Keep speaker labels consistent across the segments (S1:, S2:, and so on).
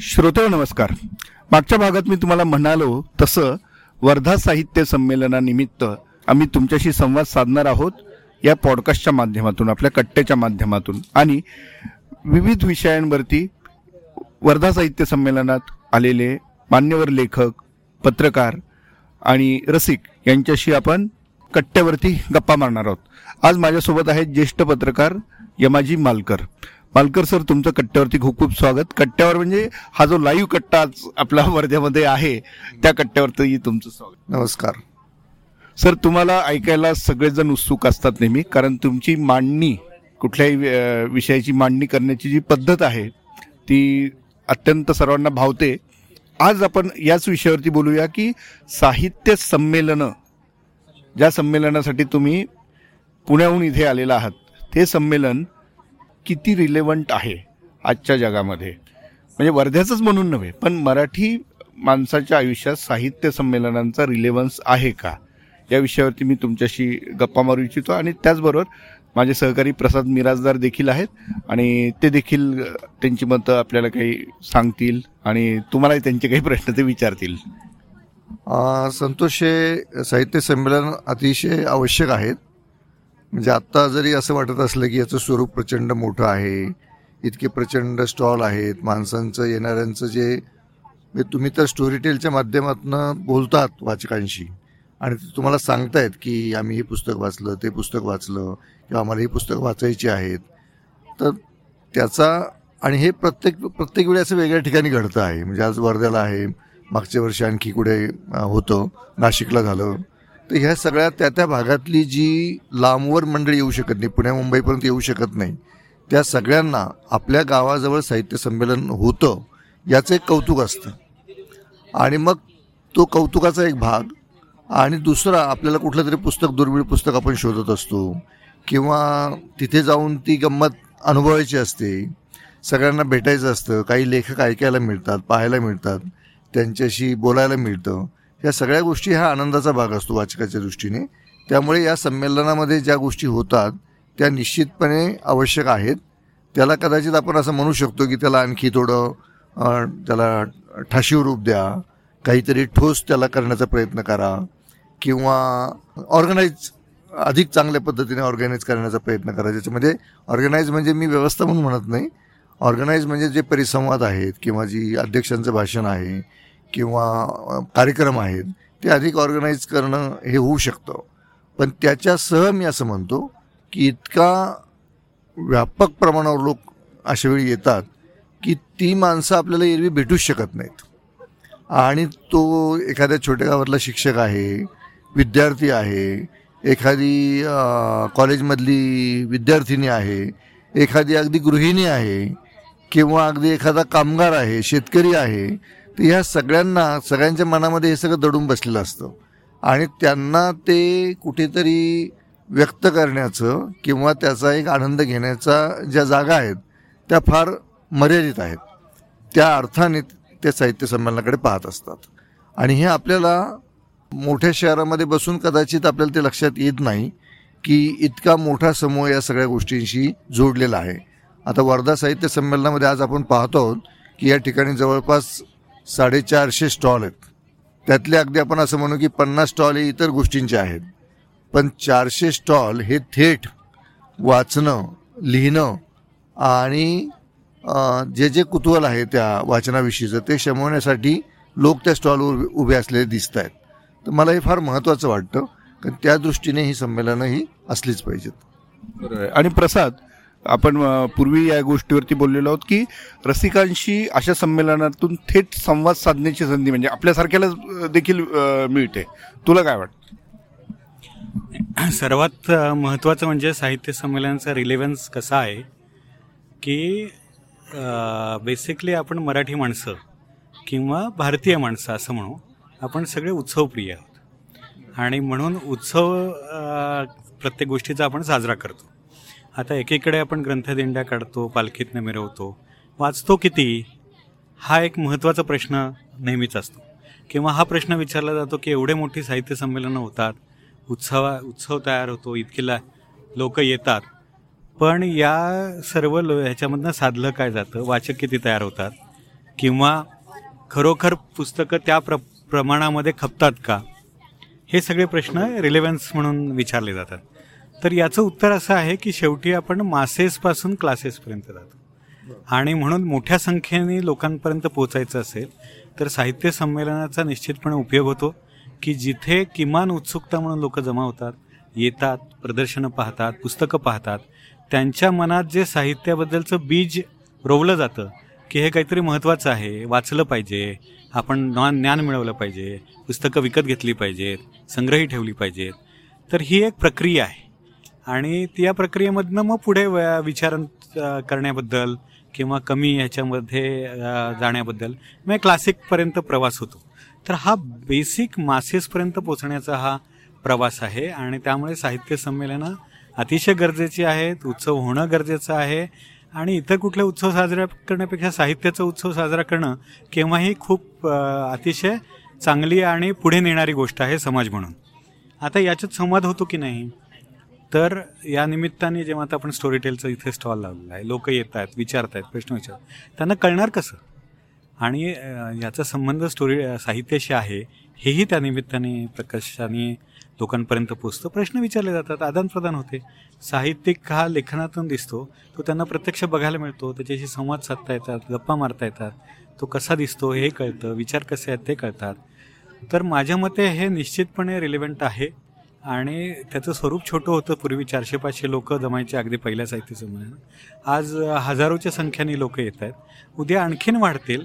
S1: श्रोते हो, नमस्कार. मागच्या भागात मी तुम्हाला म्हणालो तसं वर्धा साहित्य संमेलनानिमित्त आम्ही तुमच्याशी संवाद साधणार आहोत या पॉडकास्टच्या माध्यमातून आपल्या कट्ट्याच्या माध्यमातून. आणि विविध विषयांवरती वर्धा साहित्य संमेलनात आलेले मान्यवर लेखक पत्रकार आणि रसिक यांच्याशी आपण कट्ट्यावरती गप्पा मारणार आहोत. आज माझ्यासोबत आहेत ज्येष्ठ पत्रकार यमाजी मालकर. मालकर सर तुमचं कट्ट्यावरती खूप खूप स्वागत. कट्ट्यावर म्हणजे हा जो लाईव्ह कट्टा आज आपल्या वर्ध्यामध्ये आहे त्या कट्ट्यावरती तुमचं स्वागत.
S2: नमस्कार.
S1: सर तुम्हाला ऐकायला सगळेजण उत्सुक असतात नेहमी कारण तुमची मांडणी कुठल्याही विषयाची मांडणी करण्याची जी पद्धत आहे ती अत्यंत सर्वांना भावते. आज आपण याच विषयावरती बोलूया की साहित्य संमेलनं ज्या संमेलनासाठी तुम्ही पुण्याहून इथे आलेला आहात ते संमेलन किती रिलेवंट आहे आजच्या जगामध्ये? म्हणजे वर्ध्याचंच म्हणून नव्हे पण मराठी माणसाच्या आयुष्यात साहित्य संमेलनांचा रिलेव्हन्स आहे का? या विषयावरती मी तुमच्याशी गप्पा मारू इच्छितो आणि त्याचबरोबर माझे सहकारी प्रसाद मिराजदार देखील आहेत आणि ते देखील त्यांची मतं आपल्याला काही सांगतील आणि तुम्हालाही त्यांचे काही प्रश्न ते विचारतील.
S2: संतोष हे साहित्य संमेलन अतिशय आवश्यक आहेत. म्हणजे आत्ता जरी असं वाटत असलं की याचं स्वरूप प्रचंड मोठं आहे इतके प्रचंड स्टॉल आहेत माणसांचं येणाऱ्यांचं जे म्हणजे तुम्ही तर स्टोरी टेलच्या माध्यमातून बोलतात वाचकांशी. आणि ते तुम्हाला सांगतायत की आम्ही हे पुस्तक वाचलं ते पुस्तक वाचलं किंवा आम्हाला ही पुस्तक वाचायची आहेत. तर त्याचा आणि हे प्रत्येक प्रत्येक वेळी असं वेगळ्या ठिकाणी घडतं आहे. म्हणजे आज वर्ध्याला आहे मागच्या वर्षी आणखी कुठे होतं नाशिकला झालं. तर ह्या सगळ्या त्या त्या भागातली जी लांबवर मंडळी येऊ शकत नाही पुण्या मुंबईपर्यंत येऊ शकत नाही त्या सगळ्यांना आपल्या गावाजवळ साहित्य संमेलन होतं याचं एक कौतुक असतं. आणि मग तो कौतुकाचा एक भाग आणि दुसरा आपल्याला कुठलं तरी पुस्तक दुर्मिळ पुस्तक आपण शोधत असतो किंवा तिथे जाऊन ती गंमत अनुभवायची असते. सगळ्यांना भेटायचं असतं काही लेखक ऐकायला मिळतात पाहायला मिळतात त्यांच्याशी बोलायला मिळतं. या सगळ्या गोष्टी हा आनंदाचा भाग असतो वाचकाच्या दृष्टीने. त्यामुळे या संमेलनामध्ये ज्या गोष्टी होतात त्या निश्चितपणे आवश्यक आहेत. त्याला कदाचित आपण असं म्हणू शकतो की त्याला आणखी थोडं त्याला ठाशीव रूप द्या काहीतरी ठोस त्याला करण्याचा प्रयत्न करा किंवा ऑर्गनाईज अधिक चांगल्या पद्धतीने ऑर्गनाईज करण्याचा प्रयत्न करा. ज्याच्यामध्ये ऑर्गनाईज म्हणजे मी व्यवस्था म्हणून म्हणत नाही. ऑर्गनाईज म्हणजे जे परिसंवाद आहेत किंवा जी अध्यक्षांचं भाषण आहे किंवा कार्यक्रम आहेत ते अधिक ऑर्गनाईज करणं हे होऊ शकतं. पण त्याच्यासह मी असं म्हणतो की इतका व्यापक प्रमाणावर लोक अशा वेळी येतात की ती माणसं आपल्याला एरवी भेटूच शकत नाहीत. आणि तो एखाद्या छोट्या गावातला शिक्षक आहे विद्यार्थी आहे एखादी कॉलेजमधली विद्यार्थिनी आहे एखादी अगदी गृहिणी आहे किंवा अगदी एखादा कामगार आहे शेतकरी आहे तर ह्या सगळ्यांना सगळ्यांच्या मनामध्ये हे सगळं दडून बसलेलं असतं. आणि त्यांना ते कुठेतरी व्यक्त करण्याचं किंवा त्याचा एक आनंद घेण्याचा ज्या जागा आहेत त्या फार मर्यादित आहेत. त्या अर्थाने ते साहित्य संमेलनाकडे पाहत असतात. आणि हे आपल्याला मोठ्या शहरामध्ये बसून कदाचित आपल्याला ते लक्षात येत नाही की इतका मोठा समूह या सगळ्या गोष्टींशी जोडलेला आहे. आता वर्धा साहित्य संमेलनामध्ये आज आपण पाहतो आहोत की या ठिकाणी जवळपास साडेचारशे स्टॉल आहेत. त्यातले अगदी आपण असं म्हणू की पन्नास स्टॉल हे इतर गोष्टींचे आहेत. पण चारशे स्टॉल हे थेट वाचणं लिहिणं आणि जे जे कुतूहल आहे त्या वाचनाविषयीचं ते शमवण्यासाठी लोक त्या स्टॉलवर उभे असलेले दिसत आहेत तर मला हे फार महत्त्वाचं वाटतं. कारण त्या दृष्टीने ही संमेलनं ही असलीच पाहिजेत.
S1: बरोबर आणि प्रसाद आपण पूर्वी या गोष्टीवरती बोललेलो आहोत की रसिकांशी अशा संमेलनातून थेट संवाद साधण्याची संधी म्हणजे आपल्यासारख्याला देखील मिळते. तुला काय वाटतं?
S3: सर्वात महत्त्वाचं म्हणजे साहित्य संमेलनाचा रिलेव्हन्स कसा आहे की बेसिकली आपण मराठी माणसं किंवा भारतीय माणसं असं म्हणू आपण सगळे उत्सवप्रिय आहोत. आणि म्हणून उत्सव प्रत्येक गोष्टीचा आपण साजरा करतो. आता एकीकडे आपण ग्रंथदिंड्या काढतो पालखीतनं मिरवतो वाचतो किती? हा एक महत्त्वाचा प्रश्न नेहमीच असतो. किंवा हा प्रश्न विचारला जातो की एवढे मोठी साहित्य संमेलनं होतात उत्सवा उत्सव तयार होतो इतकीला लोक येतात. पण या सर्व लो ह्याच्यामधनं साधलं काय जातं? वाचक किती तयार होतात? किंवा खरोखर पुस्तकं त्या प्र प्रमाणामध्ये खपतात का? हे सगळे प्रश्न रिलेव्हन्स म्हणून विचारले जातात. तर याचं उत्तर असं आहे की शेवटी आपण मासेसपासून क्लासेसपर्यंत जातो. आणि म्हणून मोठ्या संख्येने लोकांपर्यंत पोहोचायचं असेल तर साहित्य संमेलनाचा निश्चितपणे उपयोग होतो की जिथे किमान उत्सुकता म्हणून लोक जमा होतात येतात प्रदर्शनं पाहतात पुस्तकं पाहतात त्यांच्या मनात जे साहित्याबद्दलचं बीज रोवलं जातं की हे काहीतरी महत्त्वाचं आहे वाचलं पाहिजे आपण ज्ञान ज्ञान मिळवलं पाहिजे पुस्तकं विकत घेतली पाहिजेत संग्रही ठेवली पाहिजेत तर ही एक प्रक्रिया आहे. आणि त्या प्रक्रियेमधनं मग पुढे व- विचार करण्याबद्दल किंवा कमी ह्याच्यामध्ये जाण्याबद्दल. म्हणजे मग क्लासिकपर्यंत प्रवास होतो. तर हा बेसिक मासेसपर्यंत पोचण्याचा हा प्रवास आहे. आणि त्यामुळे साहित्य संमेलनं अतिशय गरजेची आहेत. उत्सव होणं गरजेचं आहे. आणि इतर कुठले उत्सव साजरा करण्यापेक्षा साहित्याचा उत्सव साजरा करणं केव्हाही खूप अतिशय चांगली आणि पुढे नेणारी गोष्ट आहे समाज म्हणून. आता याच्यात संवाद होतो की नाही? तर या निमित्ताने जेव्हा आता आपण स्टोरी टेलचं इथे स्टॉल लावलेला आहे लोक येत आहेत विचारत आहेत प्रश्न विचारतात त्यांना कळणार कसं? आणि याचा संबंध स्टोरी साहित्याशी आहे हेही त्या निमित्ताने प्रकाशाने लोकांपर्यंत पोचतं प्रश्न विचारले जातात आदानप्रदान होते. साहित्यिक हा लेखनातून दिसतो तो त्यांना प्रत्यक्ष बघायला मिळतो त्याच्याशी संवाद साधता येतात गप्पा मारता येतात तो कसा दिसतो हे कळतं विचार कसे आहेत ते कळतात. तर माझ्या मते हे निश्चितपणे रिलेव्हंट आहे. आणि त्याचं स्वरूप छोटं होतं. पूर्वी चारशे पाचशे लोक जमायचे अगदी पहिल्या साहित्य संमेलन आज हजारोच्या संख्येने लोक येत आहेत. उद्या आणखीन वाढतील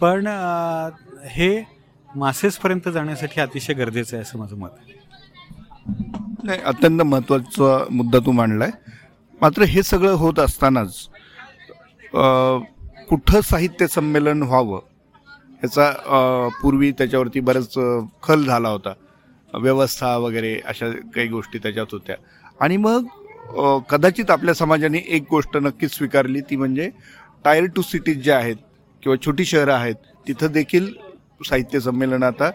S3: पण हे मासेसपर्यंत जाण्यासाठी अतिशय गरजेचं आहे असं माझं मत आहे.
S1: नाही अत्यंत महत्त्वाचा मुद्दा तू मांडलाय. मात्र हे सगळं होत असतानाच कुठं साहित्य संमेलन व्हावं याचा पूर्वी त्याच्यावरती बराच खल झाला होता. व्यवस्था वगैरे अशा काही गोष्टी त्याच्यात होत्या. आणि मग कदाचित आपल्या समाजाने एक गोष्ट नक्कीच स्वीकारली ती म्हणजे टायर टू सिटीज ज्या आहेत किंवा छोटी शहरं आहेत तिथं देखील साहित्य संमेलन आता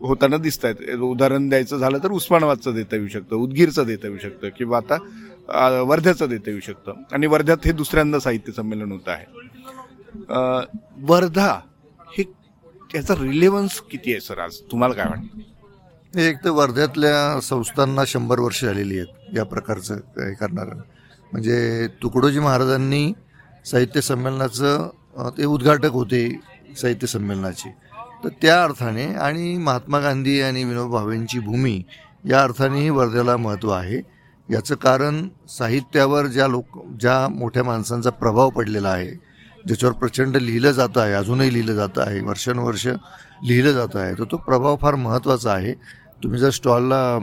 S1: होताना दिसत आहेत उदाहरण द्यायचं झालं तर उस्मानाबादचं देता येऊ शकतं उदगीरचं देता येऊ शकतं किंवा आता वर्ध्याचं देता येऊ शकतं. आणि वर्ध्यात हे दुसऱ्यांदा साहित्य संमेलन होत आहे. वर्धा हे त्याचा रिलेव्हन्स किती आहे सर आज? तुम्हाला काय वाटतं?
S2: एक तर वर्ध्यातल्या संस्थांना शंभर वर्ष झालेली आहेत या प्रकारचं हे करणारं. म्हणजे तुकडोजी महाराजांनी साहित्य संमेलनाचं ते उद्घाटक होते साहित्य संमेलनाचे. तर त्या अर्थाने आणि महात्मा गांधी आणि विनोबा भावेंची भूमी या अर्थानेही वर्ध्याला महत्त्व आहे. याचं कारण साहित्यावर ज्या लोक ज्या मोठ्या माणसांचा प्रभाव पडलेला आहे ज्याच्यावर प्रचंड लिहिलं जातं आहे अजूनही लिहिलं जातं आहे वर्षानुवर्ष लिहिलं जातं आहे तर तो प्रभाव फार महत्त्वाचा आहे. तुम्ही जर स्टॉलला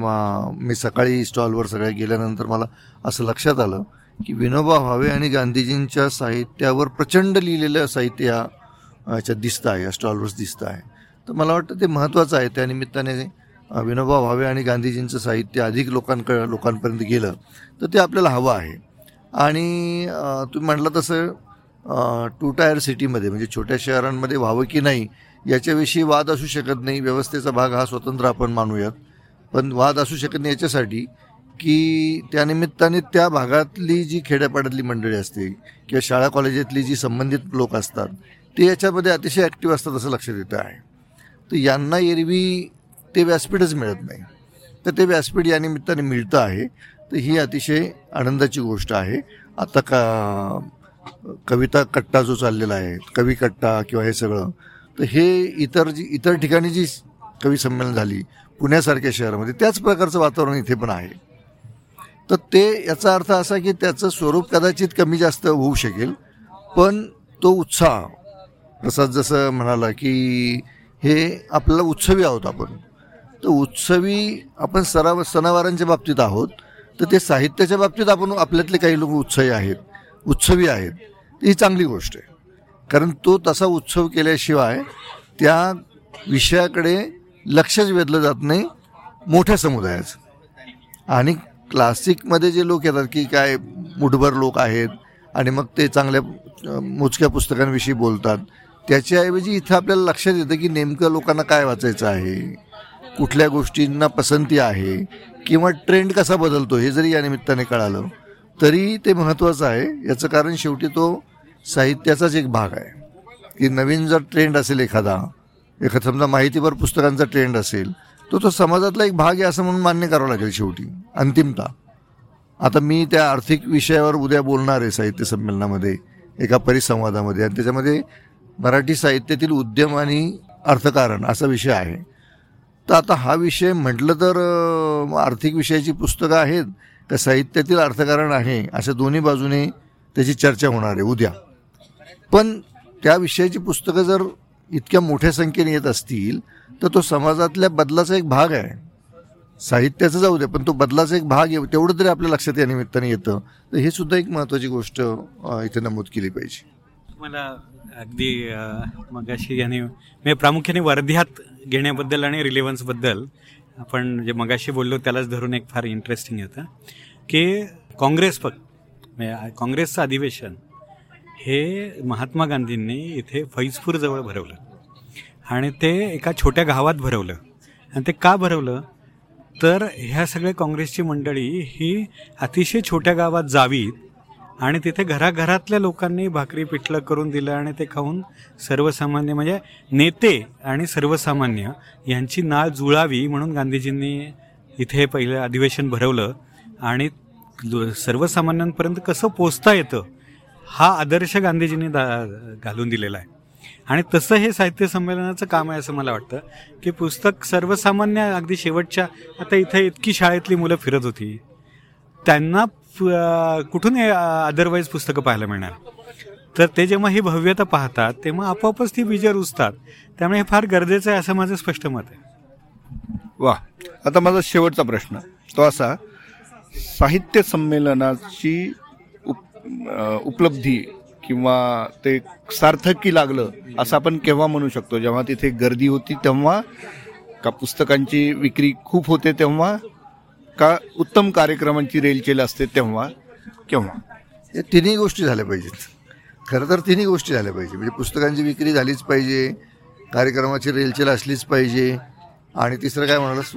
S2: मी सकाळी स्टॉलवर सगळ्या गेल्यानंतर मला असं लक्षात आलं की विनोबा भावे आणि गांधीजींच्या साहित्यावर प्रचंड लिहिलेलं साहित्य या याच्यात दिसतं आहे या स्टॉलवर दिसतं आहे. तर मला वाटतं ते महत्त्वाचं आहे. त्या निमित्ताने विनोबा भावे आणि गांधीजींचं साहित्य अधिक लोकांक लोकांपर्यंत गेलं तर ते आपल्याला हवं आहे. आणि तुम्ही म्हटलं तसं टू टायर सिटीमध्ये म्हणजे छोट्या शहरांमध्ये व्हावं की नाही याच्याविषयी वाद असू शकत नाही. व्यवस्थेचा भाग हा स्वतंत्र आपण मानूयात. पण वाद असू शकत नाही याच्यासाठी की त्यानिमित्ताने त्या भागातली जी खेड्यापाड्यातली मंडळी असते किंवा शाळा कॉलेजातली जी संबंधित लोक असतात ते याच्यामध्ये अतिशय ॲक्टिव्ह असतात असं लक्षात येतं आहे. तर यांना एरवी ते व्यासपीठच मिळत नाही. तर ते व्यासपीठ या निमित्ताने मिळतं आहे. तर ही अतिशय आनंदाची गोष्ट आहे. आता का कविता कट्टा जो चाललेला आहे कवी कट्टा किंवा हे सगळं तर हे इतर जी इतर ठिकाणी जी कवी संमेलन झाली पुण्यासारख्या शहरामध्ये त्याच प्रकारचं वातावरण इथे पण आहे. तर ते याचा अर्थ असा की त्याचं स्वरूप कदाचित कमी जास्त होऊ शकेल पण तो उत्साह प्रसाद जसं म्हणाला की हे आपल्याला उत्सवी आहोत आपण. तर उत्सवी आपण सराव सणावारांच्या बाबतीत आहोत तर ते साहित्याच्या बाबतीत आपण आपल्यातले काही लोक उत्साही आहेत उत्सवी आहेत. ही चांगली गोष्ट आहे. कारण तो तसा उत्सव केल्याशिवाय त्या विषयाकडे लक्षच वेधलं जात नाही मोठ्या समुदायाचं. आणि क्लासिकमध्ये जे लोक येतात की काय मुठभर लोक आहेत आणि मग ते चांगल्या मोजक्या पुस्तकांविषयी बोलतात त्याच्याऐवजी इथं आपल्याला लक्षात येतं की नेमकं लोकांना काय वाचायचं आहे कुठल्या गोष्टींना पसंती आहे किंवा ट्रेंड कसा बदलतो हे जरी या निमित्ताने कळालं तरी ते महत्त्वाचं आहे. याचं कारण शेवटी तो साहित्याचाच एक भाग आहे. की नवीन जर ट्रेंड असेल एखादा एखादा समजा माहितीपर पुस्तकांचा ट्रेंड असेल तो तो समाजातला एक भाग आहे असं म्हणून मान्य करावं लागेल शेवटी अंतिमता. आता मी त्या आर्थिक विषयावर उद्या बोलणार आहे साहित्य संमेलनामध्ये एका परिसंवादामध्ये. आणि त्याच्यामध्ये मराठी साहित्यातील उद्यम आणि अर्थकारण असा विषय आहे. तर आता हा विषय म्हटलं तर आर्थिक विषयाची पुस्तकं आहेत का साहित्यातील अर्थकारण आहे अशा दोन्ही बाजूने त्याची चर्चा होणार आहे उद्या. पण त्या विषयाची पुस्तकं जर इतक्या मोठ्या संख्येने येत असतील तर तो समाजातल्या बदलाचा एक भाग आहे. साहित्याचं जाऊ दे पण तो बदलाचा एक भाग आहे तेवढं तरी आपल्या लक्षात या निमित्ताने येतं. तर हे सुद्धा एक महत्त्वाची गोष्ट इथे नमूद केली पाहिजे.
S3: मला अगदी मग अशी याने मी प्रामुख्याने वर्ध्यात घेण्याबद्दल आणि रिलेव्हन्सबद्दल आपण जे मगाशी बोललो त्यालाच धरून एक फार इंटरेस्टिंग होतं की काँग्रेस पक्ष म्हणजे काँग्रेसचं अधिवेशन हे महात्मा गांधींनी इथे फैजपूरजवळ भरवलं. आणि ते एका छोट्या गावात भरवलं. आणि ते का भरवलं? तर ह्या सगळ्या काँग्रेसची मंडळी ही अतिशय छोट्या गावात जावीत आणि तिथे घराघरातल्या लोकांनी भाकरी पिठलं करून दिलं आणि ते खाऊन सर्वसामान्य म्हणजे नेते आणि सर्वसामान्य यांची नाळ जुळावी म्हणून गांधीजींनी इथे पहिलं अधिवेशन भरवलं. आणि सर्वसामान्यांपर्यंत कसं पोचता येतं हा आदर्श गांधीजींनी दा घालून दिलेला आहे. आणि तसं हे साहित्य संमेलनाचं काम आहे असं मला वाटतं की पुस्तक सर्वसामान्य अगदी शेवटच्या आता इथे इतकी शाळेतली मुलं फिरत होती त्यांना कुठून अदरवाईज पुस्तकं पाहायला मिळणार? तर ते जेव्हा ही भव्यता पाहतात तेव्हा आपोआपच ती बीजं रुजतात त्यामुळे हे फार गरजेचं आहे असं माझं स्पष्ट मत आहे.
S1: वा आता माझा शेवटचा प्रश्न तो असा साहित्य संमेलनाची उपलब्धी किंवा ते सार्थकी लागलं असं आपण केव्हा म्हणू शकतो? जेव्हा तिथे गर्दी होती तेव्हा का पुस्तकांची विक्री खूप होते तेव्हा का उत्तम कार्यक्रमांची रेलचेल असते तेव्हा? केव्हा?
S2: या तिन्ही गोष्टी झाल्या पाहिजेत. खरं तर तिन्ही गोष्टी झाल्या पाहिजे म्हणजे पुस्तकांची विक्री झालीच पाहिजे कार्यक्रमाची रेलचेल असलीच पाहिजे आणि तिसरं काय म्हणालस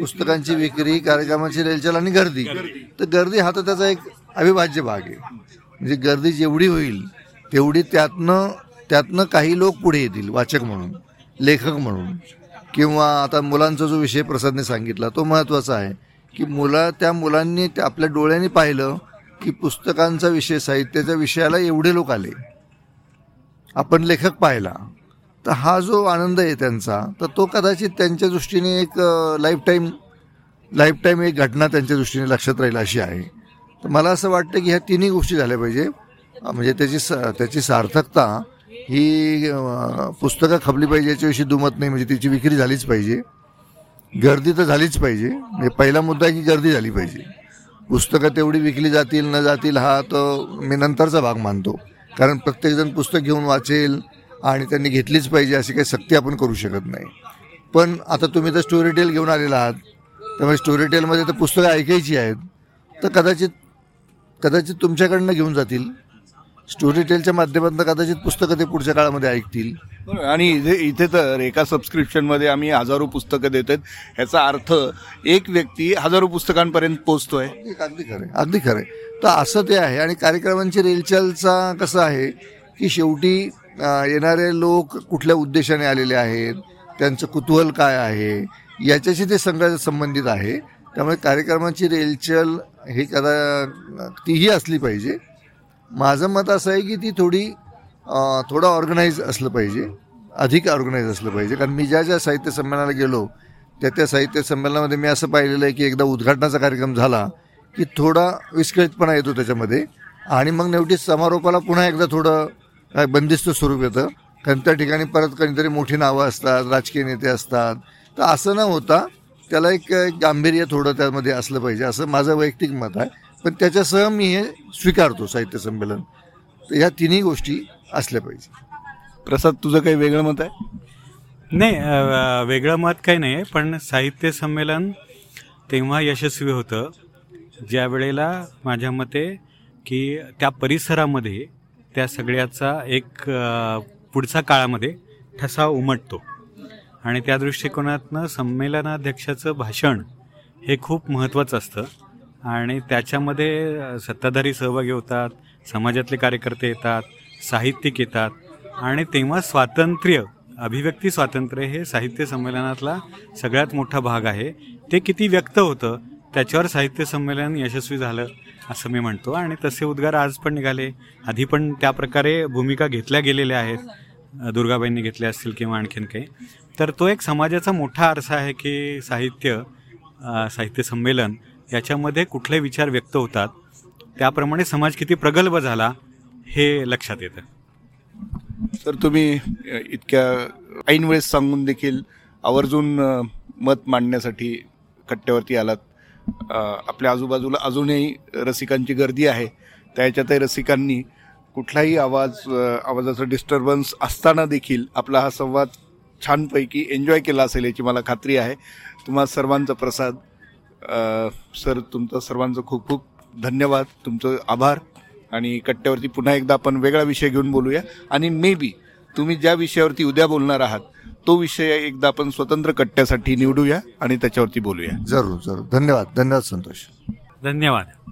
S2: पुस्तकांची विक्री कार्यक्रमाची रेलचेल आणि गर्दी. तर गर्दी हा तर त्याचा एक अविभाज्य भाग आहे. म्हणजे गर्दी जेवढी होईल तेवढी त्यातनं त्यातनं काही लोक पुढे येतील वाचक म्हणून लेखक म्हणून. किंवा आता मुलांचा जो विषय प्रसादने सांगितला तो महत्त्वाचा आहे की मुला त्या मुलांनी त्या आपल्या डोळ्यांनी पाहिलं की पुस्तकांचा विषय साहित्याच्या विषयाला एवढे लोक आले. आपण लेखक पाहिला. तर हा जो आनंद आहे त्यांचा तर तो कदाचित त्यांच्या दृष्टीने एक लाईफ टाईम लाईफ टाईम एक घटना त्यांच्या दृष्टीने लक्षात राहील अशी आहे. तर मला असं वाटतं की ह्या तिन्ही गोष्टी झाल्या पाहिजे. म्हणजे त्याची स त्याची सार्थकता ही पुस्तकं खपली पाहिजे याच्याविषयी दुमत नाही म्हणजे तिची विक्री झालीच पाहिजे. गर्दी तर झालीच पाहिजे. म्हणजे पहिला मुद्दा आहे की गर्दी झाली पाहिजे. पुस्तकं तेवढी विकली जातील न जातील हा तो मी नंतरचा भाग मानतो. कारण प्रत्येकजण पुस्तक घेऊन वाचेल आणि त्यांनी घेतलीच पाहिजे अशी काही सक्ती आपण करू शकत नाही. पण आता तुम्ही तर स्टोरी टेल घेऊन आलेला आहात. त्यामुळे स्टोरी टेलमध्ये तर पुस्तकं ऐकायची आहेत. तर कदाचित कदाचित तुमच्याकडनं घेऊन जातील. स्टोरी टेलच्या माध्यमातून कदाचित पुस्तकं ते पुढच्या काळामध्ये ऐकतील.
S1: आणि इथे इथे तर एका सबस्क्रिप्शनमध्ये आम्ही हजारो पुस्तकं देत आहेत ह्याचा अर्थ एक व्यक्ती हजारो पुस्तकांपर्यंत पोहोचतोय.
S2: एक अगदी खरं आहे, अगदी खरं. आहे. तर असं ते आहे. आणि कार्यक्रमांची रेलचालचा कसं आहे की शेवटी येणारे लोक कुठल्या उद्देशाने आलेले आहेत? त्यांचं कुतूहल काय आहे? याच्याशी ते सगळं संबंधित आहे. त्यामुळे कार्यक्रमाची रेलचल हे कदा तीही असली पाहिजे. माझं मत असं आहे की ती थोडी थोडं ऑर्गनाईज असलं पाहिजे. अधिक ऑर्गनाईज असलं पाहिजे. कारण मी ज्या ज्या साहित्य संमेलनाला गेलो त्या त्या साहित्य संमेलनामध्ये मी असं पाहिलेलं आहे की एकदा उद्घाटनाचा कार्यक्रम झाला की थोडा विस्कळीतपणा येतो त्याच्यामध्ये. आणि मग नेवटी समारोपाला पुन्हा एकदा थोडं बंदिस्त स्वरूप येतं. कारण त्या ठिकाणी परत कधीतरी मोठी नावं असतात राजकीय नेते असतात. तर असं न होता त्याला एक गांभीर्य थोडं त्यामध्ये असलं पाहिजे. असं माझं वैयक्तिक मत आहे. पण त्याच्यासह मी हे स्वीकारतो साहित्य संमेलन. तर ह्या तिन्ही गोष्टी असल्या पाहिजे.
S1: प्रसाद तुझं काही वेगळं मत आहे?
S3: नाही वेगळं मत काही नाही. पण साहित्य संमेलन तेव्हा यशस्वी होतं. ज्या वेळेला माझ्या मते की त्या परिसरामध्ये त्या सगळ्याचा एक पुढचा पुढच्या काळामध्ये ठसा उमटतो. आणि त्या दृष्टिकोनातनं संमेलनाध्यक्षाचं भाषण हे खूप महत्त्वाचं असतं. आणि त्याच्यामध्ये सत्ताधारी सहभागी होतात समाजातले कार्यकर्ते येतात साहित्यिक येतात. आणि तेव्हा स्वातंत्र्य अभिव्यक्ती स्वातंत्र्य हे साहित्य संमेलनातला सगळ्यात मोठा भाग आहे. ते किती व्यक्त होतं त्याच्यावर साहित्य संमेलन यशस्वी झालं असं मी म्हणतो. आणि तसे उद्गार आज पण निघाले. आधी पण त्या प्रकारे भूमिका घेतल्या गेलेल्या आहेत. दुर्गाबाईंनी घेतल्या असतील किंवा आणखीन काही. तर तो एक समाजाचा मोठा आरसा आहे की साहित्य साहित्य संमेलन याच्यामध्ये कुठले विचार व्यक्त होतात त्याप्रमाणे समाज किती प्रगल्भ झाला हे लक्षात येतं.
S1: सर तुम्ही इतक्या ऐन वेळेस सांगून देखील आवर्जून मत मांडण्यासाठी कट्ट्यावरती आलात. आपल्या आजूबाजूला अजूनही रसिकांची गर्दी आहे. त्याच्यातही रसिकांनी कुठलाही आवाज आवाजाचा डिस्टर्बन्स असताना देखील आपला हा संवाद छानपैकी एन्जॉय केला असेल याची मला खात्री आहे. तुम्हा सर्वांचा प्रसाद. सर तुमचं सर्वांचं खूप खूप धन्यवाद. तुमचं आभार. आणि कट्ट्यावरती पुन्हा एकदा आपण वेगळा विषय घेऊन बोलूया. आणि मे बी तुम्ही ज्या विषयावरती उद्या बोलणार आहात तो विषय एकदा आपण स्वतंत्र कट्ट्यासाठी निवडूया आणि त्याच्यावरती बोलूया.
S2: जरूर जरूर. धन्यवाद. धन्यवाद संतोष.
S3: धन्यवाद.